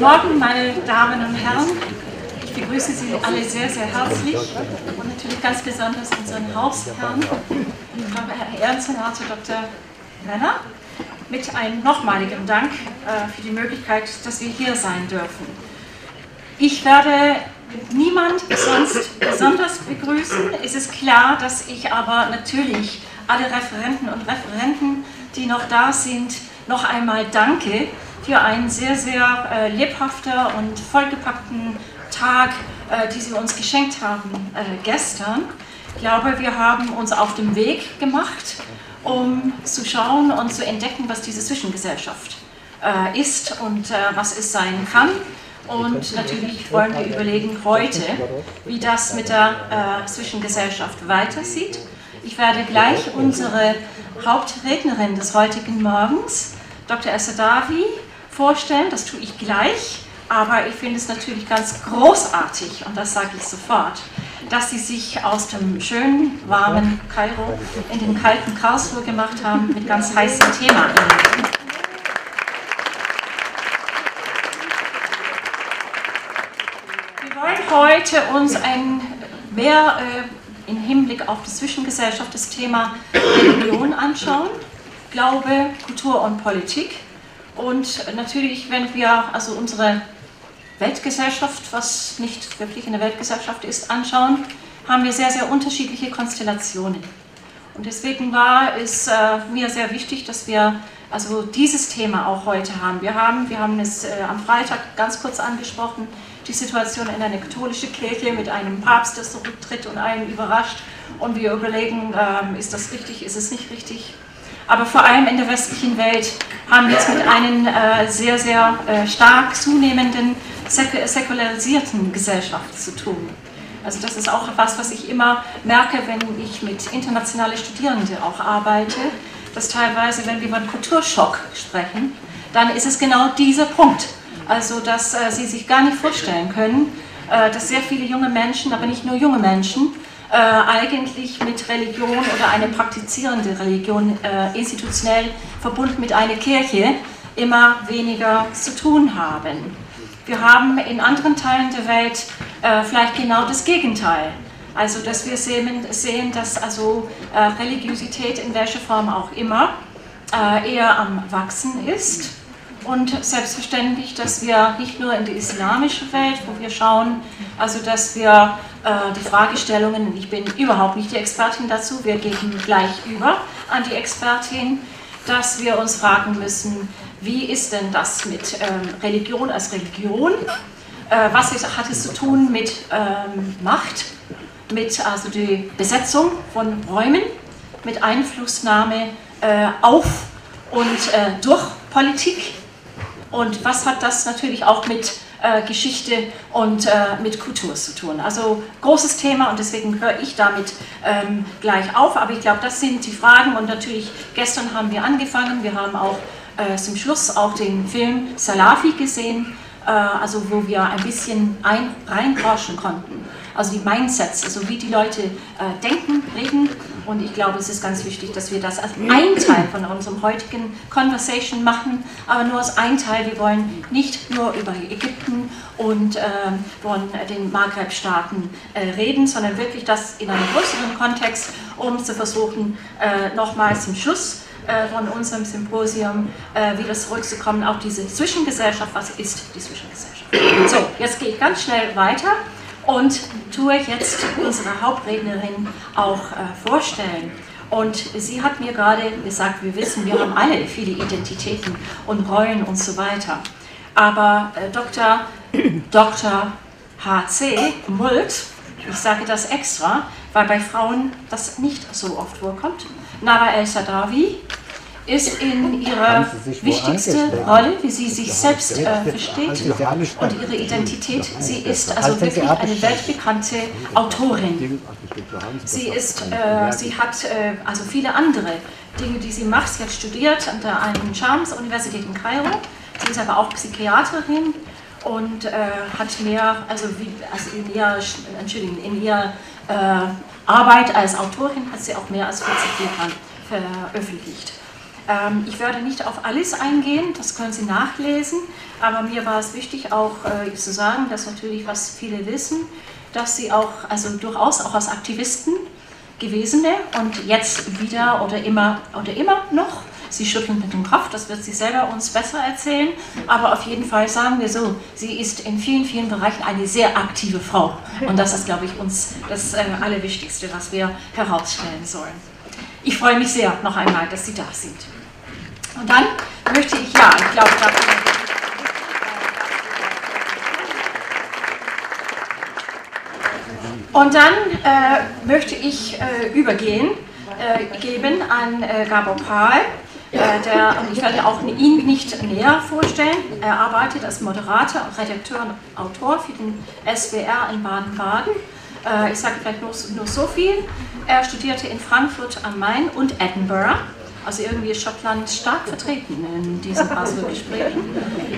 Guten Morgen, meine Damen und Herren. Ich begrüße Sie alle sehr, sehr herzlich und natürlich ganz besonders unseren Hausherrn, Herr Ehrensenator Dr. Renner, mit einem nochmaligen Dank äh, für die Möglichkeit, dass wir hier sein dürfen. Ich werde niemand sonst besonders begrüßen. Es ist klar, dass ich aber natürlich alle Referenten und Referenten, die noch da sind, noch einmal danke für einen sehr, sehr äh, lebhafter und vollgepackten Tag, äh, die Sie uns geschenkt haben äh, gestern. Ich glaube, wir haben uns auf den Weg gemacht, um zu schauen und zu entdecken, was diese Zwischengesellschaft äh, ist und äh, was es sein kann. Und natürlich wollen wir überlegen heute, wie das mit der äh, Zwischengesellschaft weitersieht. Ich werde gleich unsere Hauptrednerin des heutigen Morgens, Dr. Esadavi, vorstellen. Das tue ich gleich. Aber ich finde es natürlich ganz großartig, und das sage ich sofort, dass Sie sich aus dem schönen, warmen Kairo in den kalten Karlsruhe gemacht haben mit ganz heißem Thema. Wir wollen heute uns ein mehr äh, im Hinblick auf die Zwischengesellschaft das Thema Religion anschauen, Glaube, Kultur und Politik. Und natürlich, wenn wir also unsere Weltgesellschaft, was nicht wirklich eine Weltgesellschaft ist, anschauen, haben wir sehr, sehr unterschiedliche Konstellationen. Und deswegen war es äh, mir sehr wichtig, dass wir also dieses Thema auch heute haben. Wir haben, wir haben es äh, am Freitag ganz kurz angesprochen, die Situation in einer katholischen Kirche mit einem Papst, der zurücktritt und einen überrascht. Und wir überlegen, äh, ist das richtig, ist es nicht richtig aber vor allem in der westlichen Welt haben wir es mit einer äh, sehr, sehr äh, stark zunehmenden säk säkularisierten Gesellschaft zu tun. Also das ist auch was, was ich immer merke, wenn ich mit internationalen Studierenden auch arbeite, dass teilweise, wenn wir über einen Kulturschock sprechen, dann ist es genau dieser Punkt. Also dass äh, sie sich gar nicht vorstellen können, äh, dass sehr viele junge Menschen, aber nicht nur junge Menschen, äh, eigentlich mit Religion oder eine praktizierende Religion äh, institutionell verbunden mit einer Kirche immer weniger zu tun haben. Wir haben in anderen Teilen der Welt äh, vielleicht genau das Gegenteil. Also, dass wir sehen, sehen dass also äh, Religiosität in welcher Form auch immer äh, eher am Wachsen ist. Und selbstverständlich, dass wir nicht nur in die islamische Welt, wo wir schauen, also dass wir äh, die Fragestellungen, ich bin überhaupt nicht die Expertin dazu, wir gehen gleich über an die Expertin, dass wir uns fragen müssen, wie ist denn das mit ähm, Religion als Religion? Äh, was ist, hat es zu tun mit ähm, Macht, mit also die Besetzung von Räumen, mit Einflussnahme äh, auf und äh, durch Politik? Und was hat das natürlich auch mit äh, Geschichte und äh, mit Kultur zu tun. Also großes Thema und deswegen höre ich damit ähm, gleich auf. Aber ich glaube, das sind die Fragen und natürlich gestern haben wir angefangen. Wir haben auch äh, zum Schluss auch den Film Salafi gesehen, äh, also wo wir ein bisschen ein, reinforschen konnten. Also die Mindsets, also wie die Leute äh, denken, reden und ich glaube, es ist ganz wichtig, dass wir das als ein Teil von unserem heutigen Conversation machen, aber nur als ein Teil. Wir wollen nicht nur über Ägypten und äh, von den Maghreb-Staaten äh, reden, sondern wirklich das in einem größeren Kontext, um zu versuchen, äh, nochmals zum Schluss äh, von unserem Symposium äh, wieder zurückzukommen auf diese Zwischengesellschaft. Was ist die Zwischengesellschaft? So, jetzt gehe ich ganz schnell weiter und tue jetzt unsere Hauptrednerin auch äh, vorstellen. Und sie hat mir gerade gesagt, wir wissen, wir haben alle viele Identitäten und Rollen und so weiter. Aber äh, Dr. Dr. H.C. Mult, ich sage das extra, weil bei Frauen das nicht so oft vorkommt, Nara El-Sadawi, ist in ihrer wichtigste Rolle, wie sie sich selbst äh, versteht und ihre Identität. Sie ist also wirklich eine weltbekannte Autorin. Sie, ist, äh, sie hat äh, also viele andere Dinge, die sie macht. Sie hat studiert an der einen Charms-Universität in Kairo. Sie ist aber auch Psychiaterin und äh, hat mehr, also, wie, also in ihrer, Entschuldigung, in ihrer äh, Arbeit als Autorin hat sie auch mehr als 40 Bücher veröffentlicht. Ähm, ich werde nicht auf alles eingehen, das können Sie nachlesen, aber mir war es wichtig auch äh, zu sagen, dass natürlich, was viele wissen, dass sie auch, also durchaus auch als Aktivisten gewesene und jetzt wieder oder immer oder immer noch Sie schütteln mit dem Kopf, das wird sie selber uns besser erzählen. Aber auf jeden Fall sagen wir so, sie ist in vielen, vielen Bereichen eine sehr aktive Frau. Und das ist, glaube ich, uns das äh, Allerwichtigste, was wir herausstellen sollen. Ich freue mich sehr noch einmal, dass Sie da sind. Und dann möchte ich, ja, ich glaube, dafür. Und dann äh, möchte ich äh, übergehen, äh, geben an äh, Gabor Pahl. Äh, der, ich werde auch ihn nicht näher vorstellen. Er arbeitet als Moderator, Redakteur und Autor für den SWR in Baden-Baden. Äh, ich sage vielleicht nur, nur so viel. Er studierte in Frankfurt am Main und Edinburgh. Also irgendwie ist Schottland stark vertreten in diesen Basel-Gesprächen.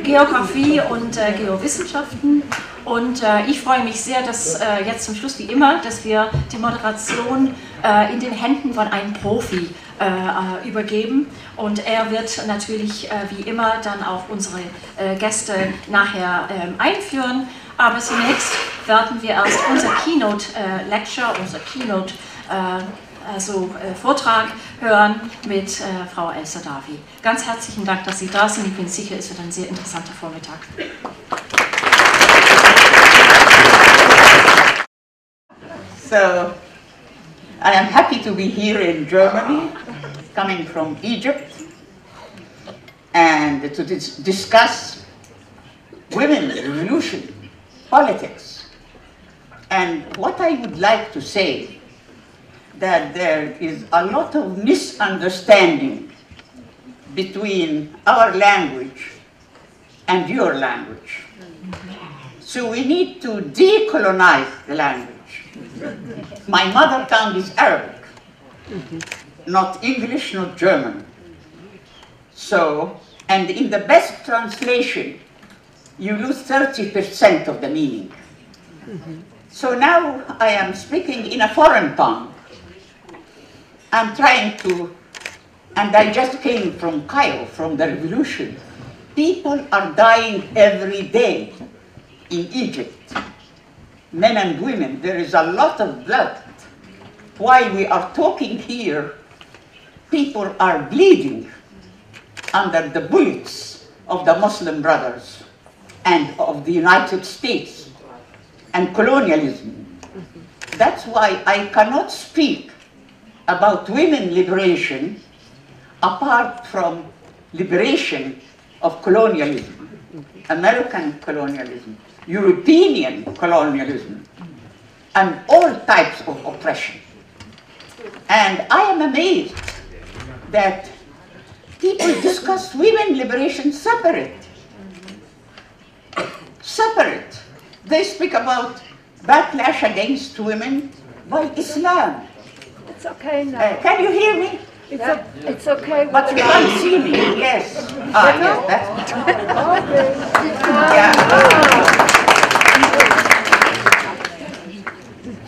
Geografie und äh, Geowissenschaften. Und äh, ich freue mich sehr, dass äh, jetzt zum Schluss wie immer, dass wir die Moderation äh, in den Händen von einem Profi äh, äh, übergeben. Und er wird natürlich wie immer dann auch unsere Gäste nachher ähm, einführen. Aber zunächst werden wir erst unser Keynote Lecture, unser Keynote also äh, Vortrag hören mit äh, Frau El Saadawi. Ganz herzlichen Dank, dass Sie da sind. Ich bin sicher, es wird ein sehr interessanter Vormittag. So, I am happy to be here in Germany, coming from Egypt, and to dis discuss women's revolution, politics. And what I would like to say that there is a lot of misunderstanding between our language and your language. So we need to decolonize the language. My mother tongue is Arabic, not English, not German. So, and in the best translation, you lose 30% of the meaning. So now I am speaking in a foreign tongue I'm trying to, and I just came from Cairo, from the revolution. People are dying every day in Egypt. Men and women, there is a lot of blood. While we are talking here, people are bleeding under the bullets of the Muslim brothers and of the United States and colonialism. That's why I cannot speak about women liberation apart from liberation of colonialism, American colonialism, European colonialism, and all types of oppression. And I am amazed that people discuss women liberation separate. Separate. They speak about backlash against women by Islam it's okay now. Uh, can you hear me? It's, yeah. o- it's okay. But you can't see me. Yes. Ah, yes, that's yeah.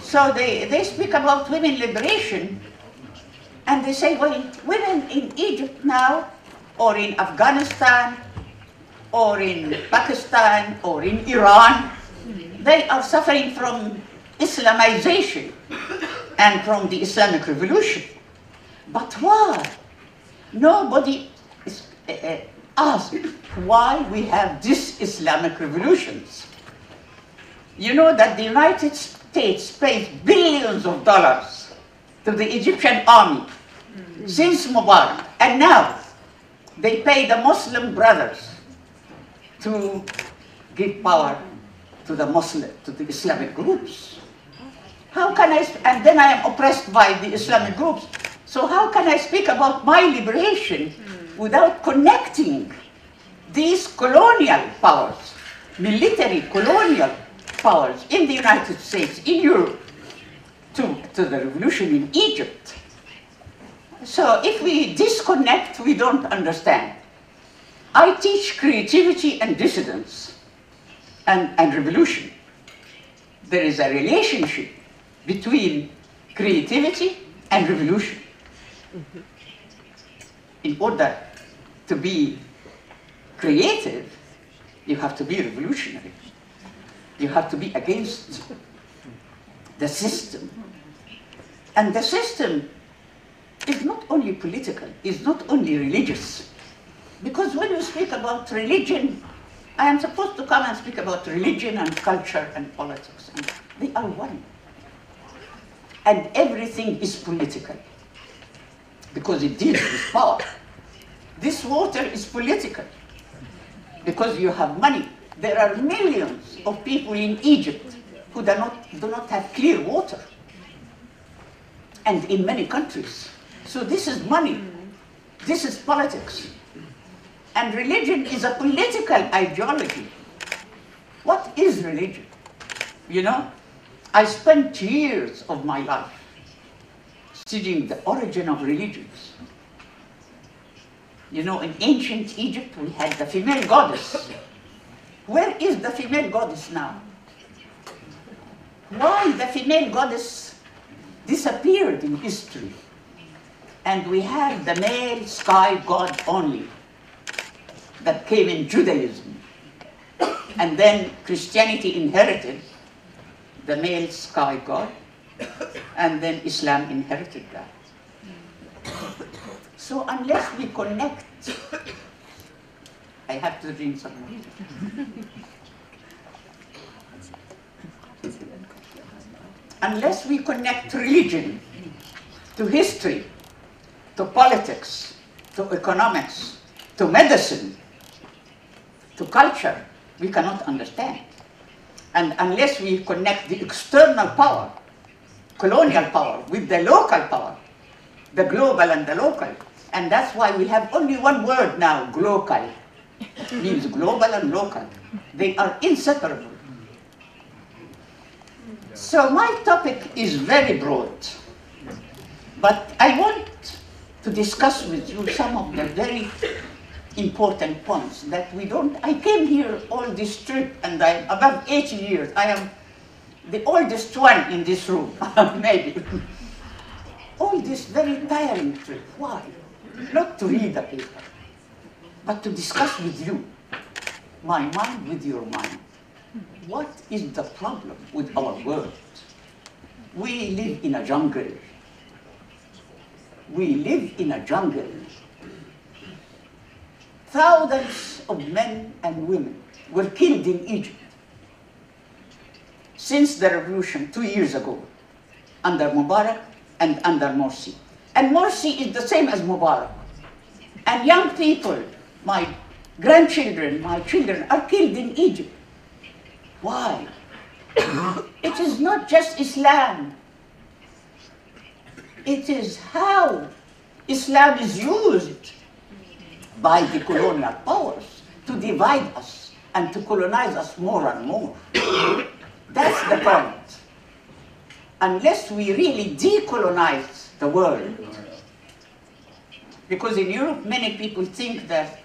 So they, they speak about women liberation and they say, well, women in Egypt now, or in Afghanistan, or in Pakistan, or in Iran, they are suffering from Islamization and from the Islamic Revolution. But why? Nobody is, uh, asked why we have these Islamic revolutions. You know that the United States pays billions of dollars to the Egyptian army mm-hmm. since Mubarak, and now they pay the Muslim brothers to give power to the Muslim, to the Islamic groups. How can I, and then I am oppressed by the Islamic groups. So how can I speak about my liberation hmm. without connecting these colonial powers, military colonial powers in the United States, in Europe, to, to the revolution in Egypt? So if we disconnect, we don't understand. I teach creativity and dissidence and, and revolution. There is a relationship between creativity and revolution. in order to be creative, you have to be revolutionary. You have to be against the system. And the system is not only political, is not only religious. Because when you speak about religion, I am supposed to come and speak about religion and culture and politics. And they are one. And everything is political. Because it deals with power. This water is political. Because you have money. There are millions of people in Egypt who do not, do not have clear water. And in many countries. So this is money. This is politics. And religion is a political ideology. What is religion? You know, I spent years of my life studying the origin of religions. You know, in ancient Egypt, we had the female goddess. Where is the female goddess now? Why the female goddess disappeared in history? And we have the male sky god only that came in Judaism. And then Christianity inherited the male sky god, and then Islam inherited that. So unless we connect, I have to drink some more. Unless we connect religion to history, to politics, to economics, to medicine, to culture, we cannot understand. And unless we connect the external power, colonial power, with the local power, the global and the local, and that's why we have only one word now, global, means global and local. They are inseparable. So my topic is very broad, but I want to discuss with you some of the very important points that we don't. I came here all this trip and I'm above 80 years. I am the oldest one in this room, maybe. all this very tiring trip. Why? Not to read a paper, but to discuss with you, my mind with your mind. What is the problem with our world? We live in a jungle. We live in a jungle. Thousands of men and women were killed in Egypt since the revolution two years ago under Mubarak and under Morsi. And Morsi is the same as Mubarak. And young people, my grandchildren, my children, are killed in Egypt. Why? it is not just Islam. It is how Islam is used by the colonial powers to divide us and to colonize us more and more. That's the point. Unless we really decolonize the world, because in Europe many people think that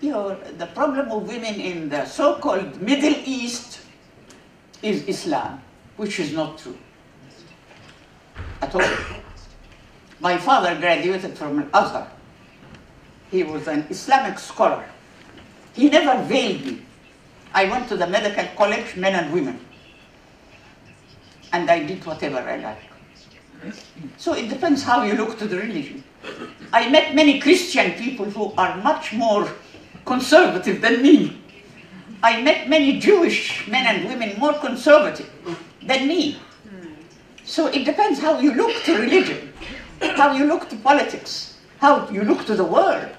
you know, the problem of women in the so-called Middle East is Islam, which is not true at all. My father graduated from Al-Azhar. He was an Islamic scholar. He never veiled me. I went to the medical college, men and women. And I did whatever I like. So it depends how you look to the religion. I met many Christian people who are much more conservative than me. I met many Jewish men and women more conservative than me. So it depends how you look to religion, how you look to politics, how you look to the world,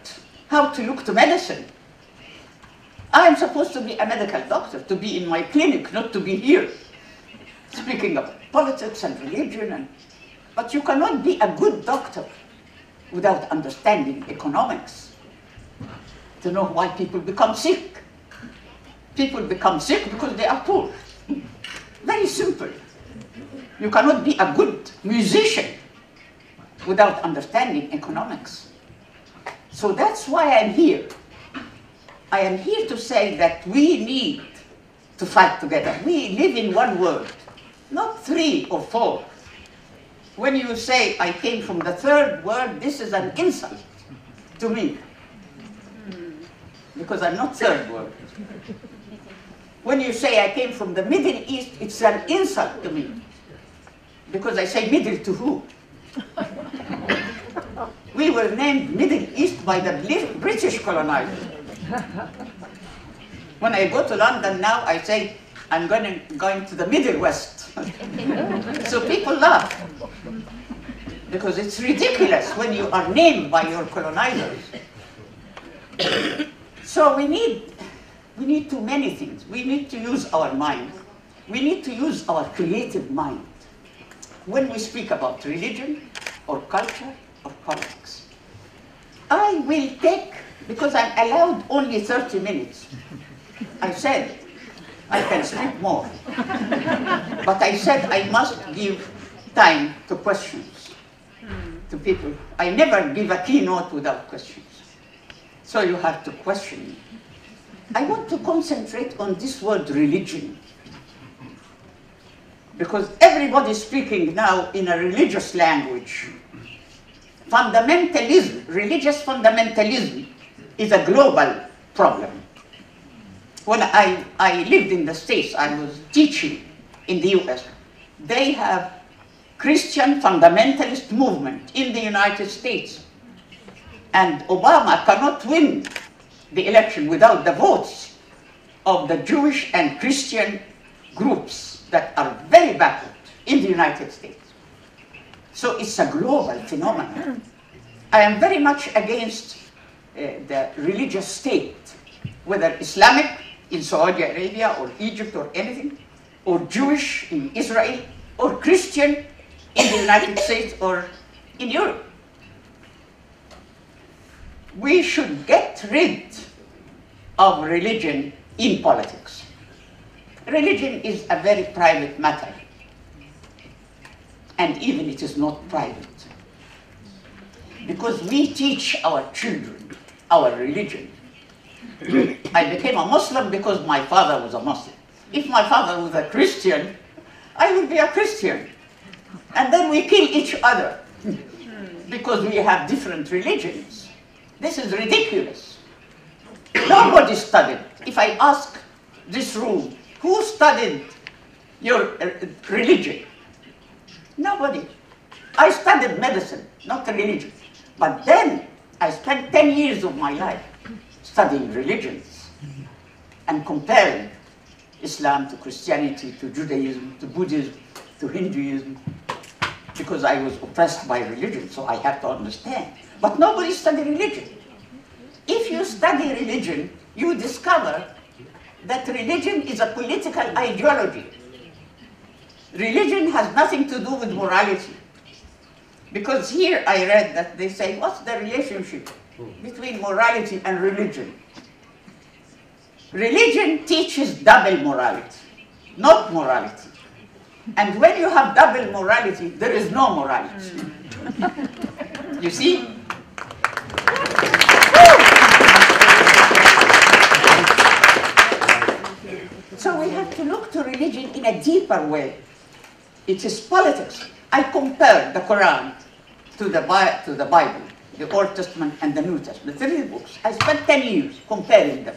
how to look to medicine. I am supposed to be a medical doctor, to be in my clinic, not to be here, speaking of politics and religion. And, but you cannot be a good doctor without understanding economics, to know why people become sick. People become sick because they are poor. Very simple. You cannot be a good musician without understanding economics. So that's why I'm here. I am here to say that we need to fight together. We live in one world, not three or four. When you say, I came from the third world, this is an insult. to me. Because I'm not third world. When you say I came from the Middle East, it's an insult to me. Because I say middle to who? We were named Middle East by the British colonizers. When I go to London now, I say I'm going, going to the Middle West. so people laugh. Because it's ridiculous when you are named by your colonizers. so we need, we need too many things. We need to use our mind. We need to use our creative mind when we speak about religion or culture or politics. I will take, because I'm allowed only 30 minutes. I said I can speak more. but I said I must give time to questions to people. I never give a keynote without questions. So you have to question me. I want to concentrate on this word religion. Because everybody is speaking now in a religious language. Fundamentalism, religious fundamentalism, is a global problem. When I, I lived in the States, I was teaching in the US. They have Christian fundamentalist movement in the United States. And Obama cannot win the election without the votes of the Jewish and Christian groups that are very backward in the United States. So it's a global phenomenon. I am very much against uh, the religious state, whether Islamic in Saudi Arabia or Egypt or anything, or Jewish in Israel, or Christian in the United States or in Europe. We should get rid of religion in politics. Religion is a very private matter, and even it is not private. Because we teach our children our religion. I became a Muslim because my father was a Muslim. If my father was a Christian, I would be a Christian. And then we kill each other because we have different religions. This is ridiculous. Nobody studied. If I ask this room, who studied your uh, religion? Nobody. I studied medicine, not religion. But then I spent 10 years of my life studying religions and comparing Islam to Christianity, to Judaism, to Buddhism, to Hinduism, because I was oppressed by religion, so I had to understand. But nobody studied religion. If you study religion, you discover that religion is a political ideology. Religion has nothing to do with morality. Because here I read that they say, what's the relationship between morality and religion? Religion teaches double morality, not morality. And when you have double morality, there is no morality. Hmm. you see? We have to look to religion in a deeper way. It is politics. I compare the Quran to the, Bi- to the Bible, the Old Testament and the New Testament, the three books. I spent 10 years comparing them.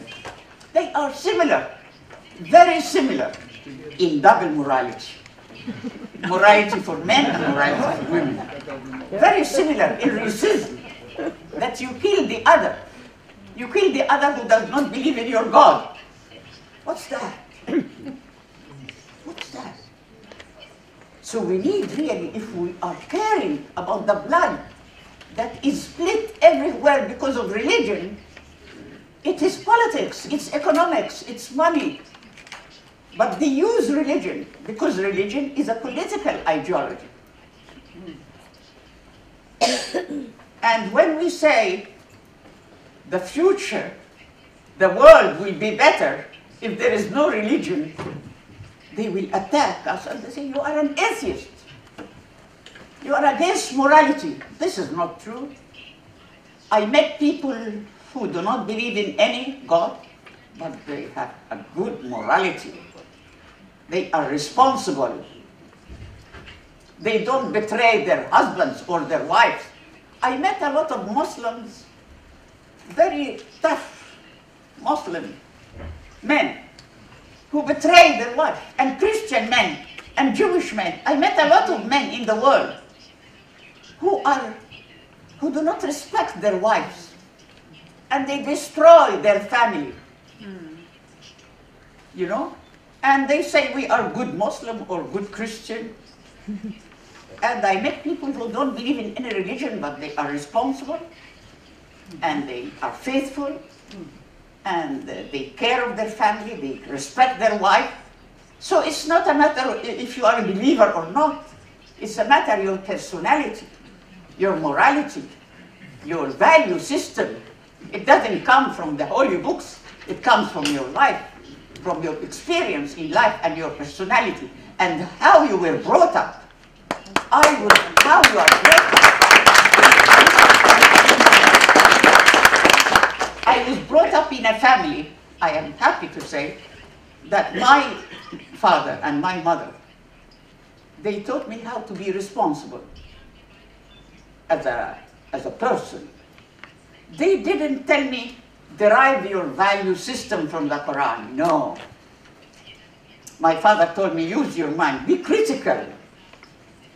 They are similar, very similar in double morality. Morality for men and morality for women. Very similar in racism, that you kill the other. You kill the other who does not believe in your God. What's that? What's that? So we need really, if we are caring about the blood that is split everywhere because of religion, it is politics, it's economics, it's money. But they use religion because religion is a political ideology. and when we say the future, the world will be better if there is no religion, they will attack us and they say, You are an atheist. You are against morality. This is not true. I met people who do not believe in any God, but they have a good morality. They are responsible. They don't betray their husbands or their wives. I met a lot of Muslims very tough Muslim men who betray their wife, and Christian men and Jewish men. I met a lot of men in the world who are who do not respect their wives and they destroy their family. Hmm. You know? And they say we are good Muslim or good Christian. and I met people who don't believe in any religion, but they are responsible and they are faithful and they care of their family, they respect their wife. So it's not a matter if you are a believer or not. It's a matter of your personality, your morality, your value system. It doesn't come from the holy books. It comes from your life, from your experience in life and your personality and how you were brought up. I would, how you are brought up. I was brought up in a family, I am happy to say, that my father and my mother, they taught me how to be responsible as a, as a person. They didn't tell me, derive your value system from the Quran. No. My father told me, use your mind, be critical,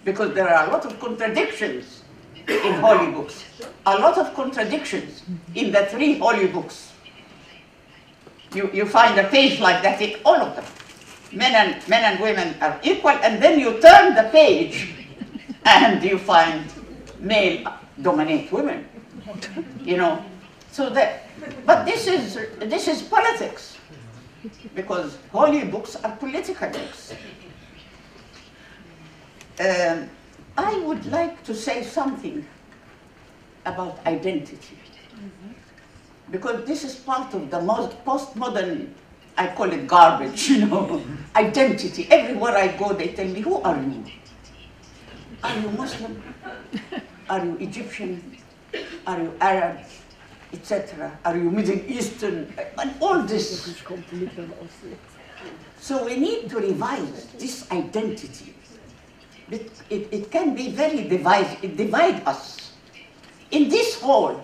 because there are a lot of contradictions in holy books. A lot of contradictions in the three holy books. You, you find a page like that in all of them. Men and, men and women are equal, and then you turn the page and you find male dominate women. You know, so that, but this is, this is politics, because holy books are political books. Um, I would like to say something about identity. Because this is part of the most postmodern, I call it garbage, you know, identity. Everywhere I go, they tell me, who are you? Are you Muslim? Are you Egyptian? Are you Arab? Etc. Are you Middle Eastern? And all this. So we need to revise this identity. It, it, can be very divide, it divide us. In this whole,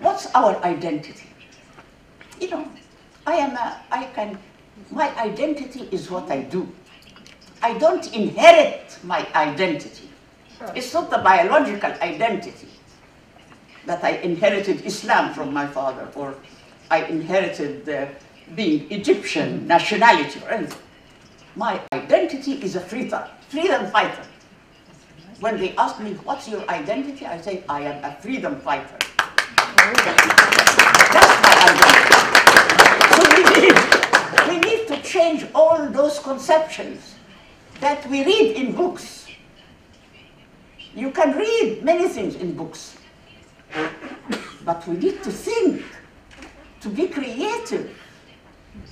what's our identity? You know, I am a, I can, my identity is what I do. I don't inherit my identity. It's not the biological identity that I inherited Islam from my father or I inherited uh, being Egyptian nationality or anything. My identity is a freedom, freedom fighter. When they ask me, what's your identity? I say, I am a freedom fighter. That's my identity. So we need, we need to change all those conceptions that we read in books. You can read many things in books, but we need to think, to be creative,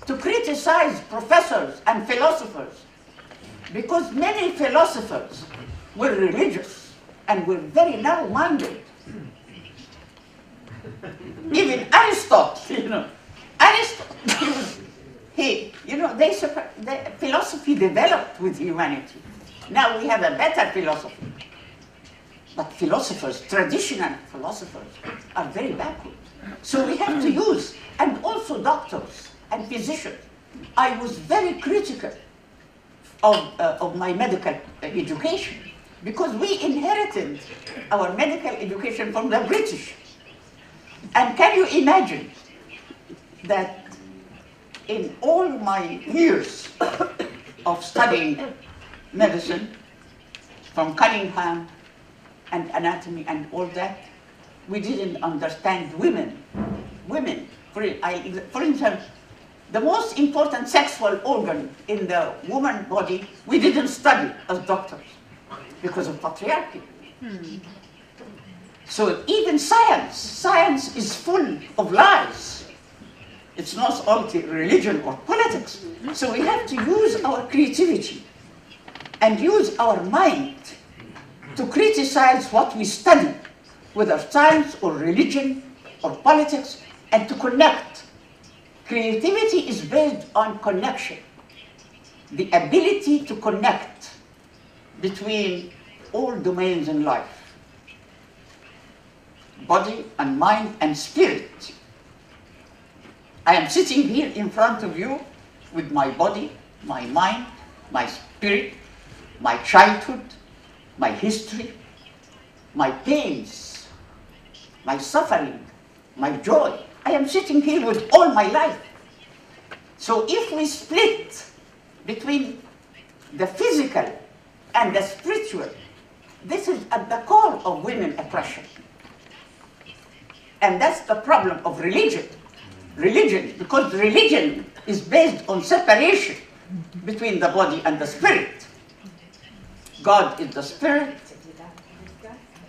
to criticize professors and philosophers, because many philosophers were religious and were very narrow-minded. Even Aristotle, you know, Aristotle, he, you know, they, the philosophy developed with humanity. Now we have a better philosophy. But philosophers, traditional philosophers, are very backward. So we have to use, and also doctors and physicians. I was very critical of, uh, of my medical education because we inherited our medical education from the British. And can you imagine that in all my years of studying medicine, from Cunningham and anatomy and all that, we didn't understand women. Women, for, I, for instance, the most important sexual organ in the woman body, we didn't study as doctors because of patriarchy. Hmm. So even science, science is full of lies. It's not only religion or politics. So we have to use our creativity and use our mind to criticize what we study, whether science or religion or politics, and to connect. Creativity is based on connection, the ability to connect between all domains in life body and mind and spirit. I am sitting here in front of you with my body, my mind, my spirit, my childhood, my history, my pains, my suffering, my joy. I am sitting here with all my life. So if we split between the physical and the spiritual, this is at the core of women oppression. And that's the problem of religion. Religion, because religion is based on separation between the body and the spirit. God is the spirit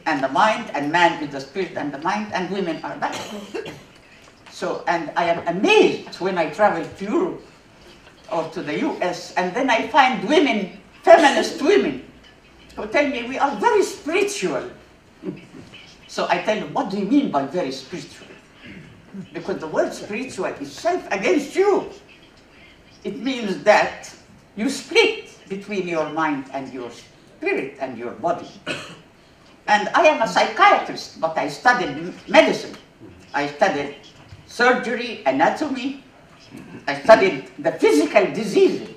and the mind, and man is the spirit and the mind, and women are that. So, and I am amazed when I travel to Europe or to the US, and then I find women, feminist women, who tell me we are very spiritual. So I tell them, what do you mean by very spiritual? Because the word spiritual is self against you. It means that you split between your mind and your spirit and your body. And I am a psychiatrist, but I studied medicine. I studied surgery, anatomy. I studied the physical diseases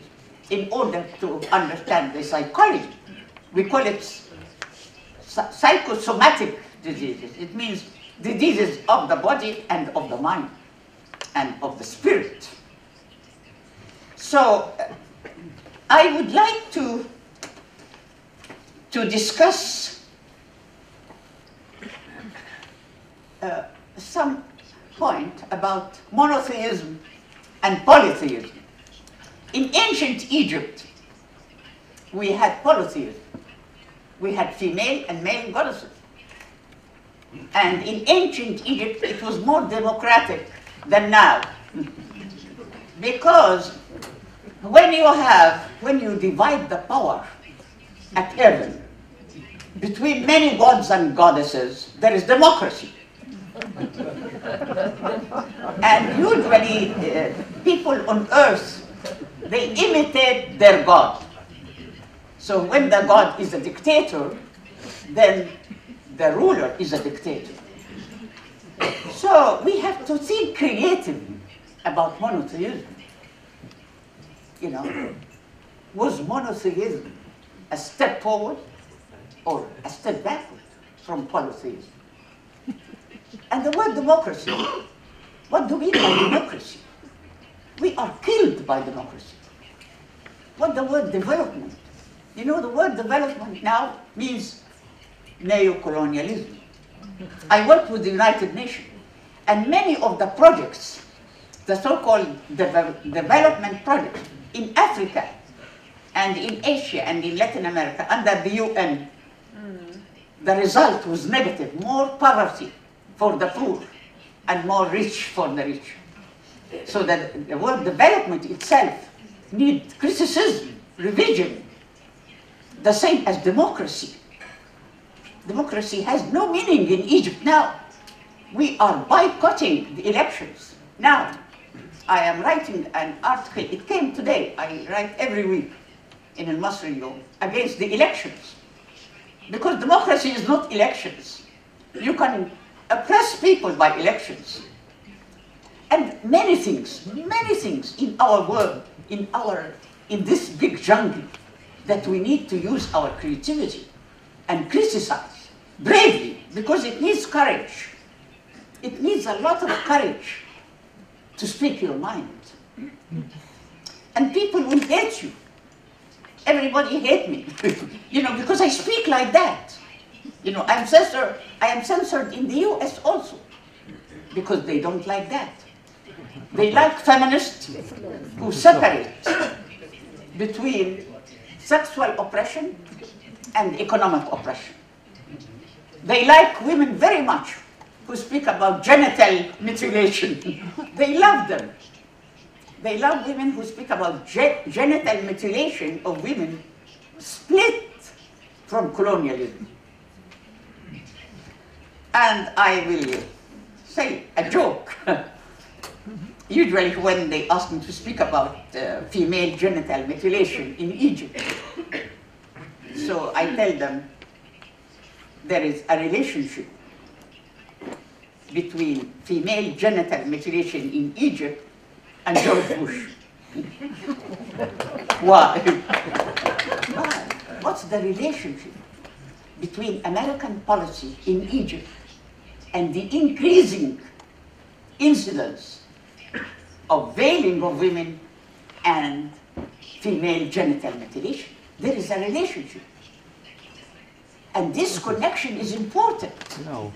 in order to understand the psychology. We call it psychosomatic diseases. It means diseases of the body and of the mind and of the spirit. So uh, I would like to, to discuss uh, some point about monotheism and polytheism. In ancient Egypt, we had polytheism. We had female and male goddesses. And in ancient Egypt, it was more democratic than now. Because when you have, when you divide the power at heaven between many gods and goddesses, there is democracy. and usually, uh, people on earth, they imitate their god. So when the god is a dictator, then the ruler is a dictator. So we have to think creatively about monotheism. You know, was monotheism a step forward or a step backward from polytheism? And the word democracy, what do we mean by democracy? We are killed by democracy. What the word development? You know, the word development now means neo-colonialism. I worked with the United Nations, and many of the projects, the so-called deve- development projects in Africa and in Asia and in Latin America under the UN, mm. the result was negative, more poverty for the poor and more rich for the rich. So that the word development itself needs criticism, revision, the same as democracy. Democracy has no meaning in Egypt now. We are boycotting the elections. Now, I am writing an article, it came today, I write every week in Al Masri Yom, against the elections. Because democracy is not elections. You can oppress people by elections. And many things, many things in our world, in our, in this big jungle, that we need to use our creativity and criticize bravely, because it needs courage. It needs a lot of courage to speak your mind. And people will hate you. Everybody hate me, you know, because I speak like that. You know, I'm censored, I am censored in the US also, because they don't like that. They like feminists who separate between sexual oppression and economic oppression. They like women very much who speak about genital mutilation. they love them. They love women who speak about ge- genital mutilation of women split from colonialism. And I will say a joke. Usually, when they ask me to speak about uh, female genital mutilation in Egypt, so I tell them there is a relationship between female genital mutilation in Egypt and George Bush. Why? Why? What's the relationship between American policy in Egypt and the increasing incidence of veiling of women and female genital mutilation? There is a relationship. And this connection is important No.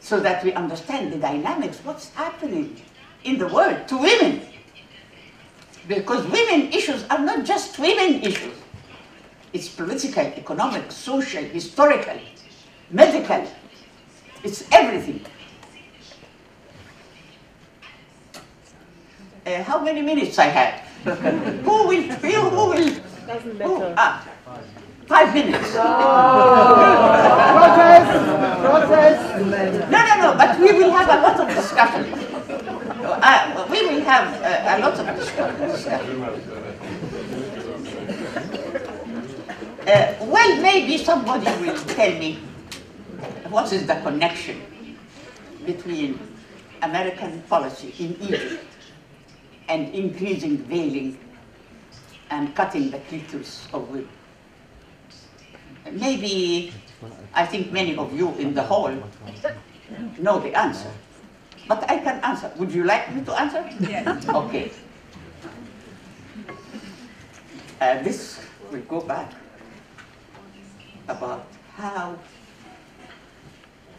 so that we understand the dynamics, what's happening in the world to women. Because women issues are not just women issues. It's political, economic, social, historical, medical. It's everything. Uh, how many minutes I have? who will, who, who will? Doesn't Who? matter. Ah, five minutes. No, no, no, but we will have a lot of discussion. Uh, we will have uh, a lot of discussion. Uh, well, maybe somebody will tell me what is the connection between American policy in Egypt and increasing veiling and cutting the clitoris of women. Maybe I think many of you in the hall know the answer. But I can answer. Would you like me to answer? Yes. Okay. Uh, this will go back about how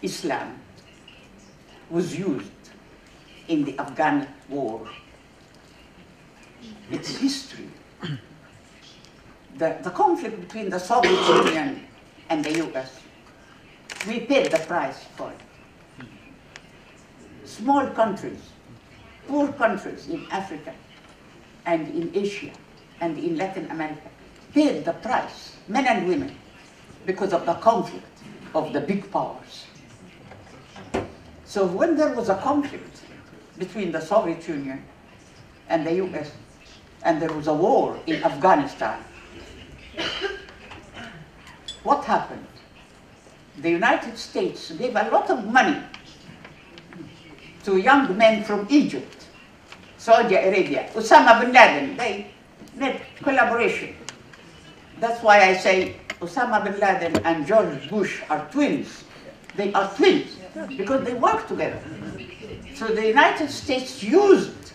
Islam was used in the Afghan war. Its history. The, the conflict between the Soviet Union and the US. We paid the price for it. Small countries, poor countries in Africa and in Asia and in Latin America paid the price, men and women, because of the conflict of the big powers. So when there was a conflict between the Soviet Union and the US, and there was a war in Afghanistan, what happened? The United States gave a lot of money to young men from Egypt, Saudi Arabia, Osama bin Laden. They made collaboration. That's why I say Osama bin Laden and George Bush are twins. They are twins because they work together. So the United States used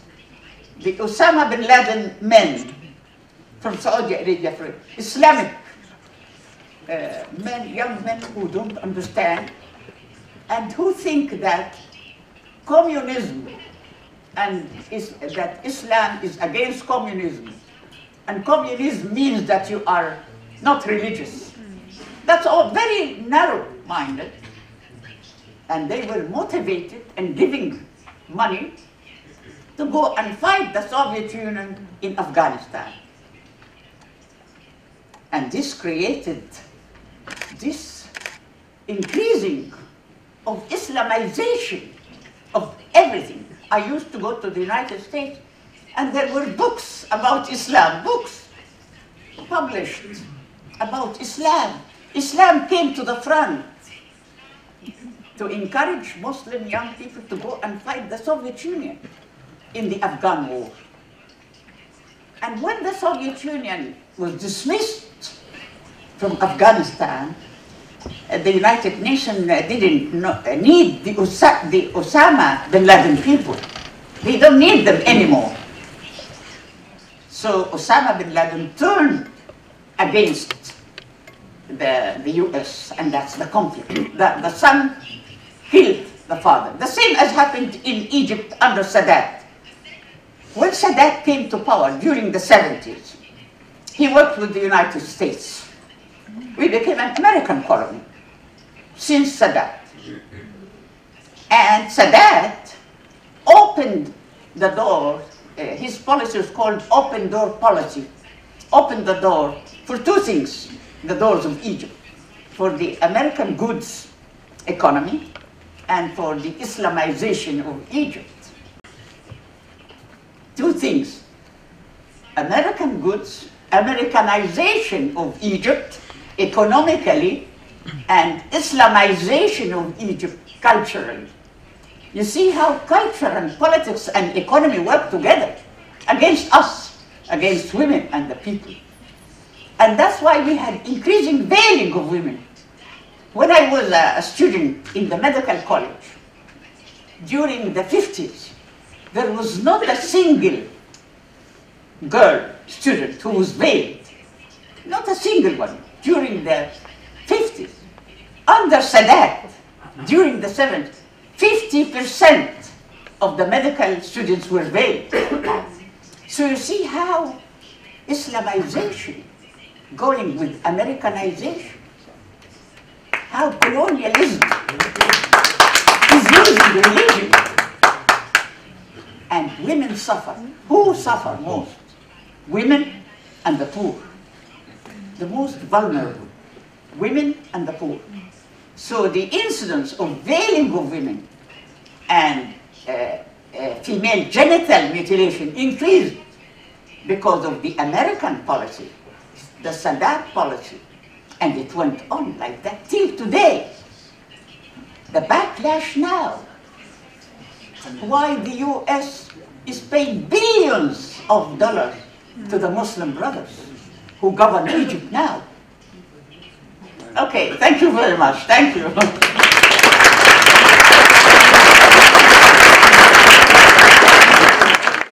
the Osama bin Laden men from Saudi Arabia for Islamic uh, men, young men who don't understand and who think that communism and is, that Islam is against communism and communism means that you are not religious. That's all very narrow-minded and they were motivated and giving money to go and fight the Soviet Union in Afghanistan. And this created this increasing of Islamization of everything. I used to go to the United States and there were books about Islam, books published about Islam. Islam came to the front to encourage Muslim young people to go and fight the Soviet Union in the Afghan war. And when the Soviet Union was dismissed from Afghanistan, uh, the United Nations uh, didn't uh, need the, the Osama bin Laden people. They don't need them anymore. So Osama bin Laden turned against the, the US, and that's the conflict. The, the son killed the father. The same as happened in Egypt under Sadat. When Sadat came to power during the 70s, he worked with the United States. We became an American colony since Sadat. And Sadat opened the door, uh, his policy was called open door policy, opened the door for two things, the doors of Egypt, for the American goods economy and for the Islamization of Egypt. Two things, American goods, Americanization of Egypt economically, and Islamization of Egypt culturally. You see how culture and politics and economy work together. against us, against women and the people. And that's why we had increasing veiling of women. When I was a, student in the medical college, during the 50s, there was not a single girl student who was veiled. Not a single one during the 50s. Under Sadat, during the 70s, 50% of the medical students were veiled. So you see how Islamization going with Americanization, how colonialism is using religion. And women suffer. Who suffer most? Women and the poor. The most vulnerable. Women and the poor. So the incidence of veiling of women and uh, uh, female genital mutilation increased because of the American policy, the Sadat policy, and it went on like that till today. The backlash now, why the US is paying billions of dollars to the Muslim brothers who govern Egypt now. Okay, thank you very much. Thank you.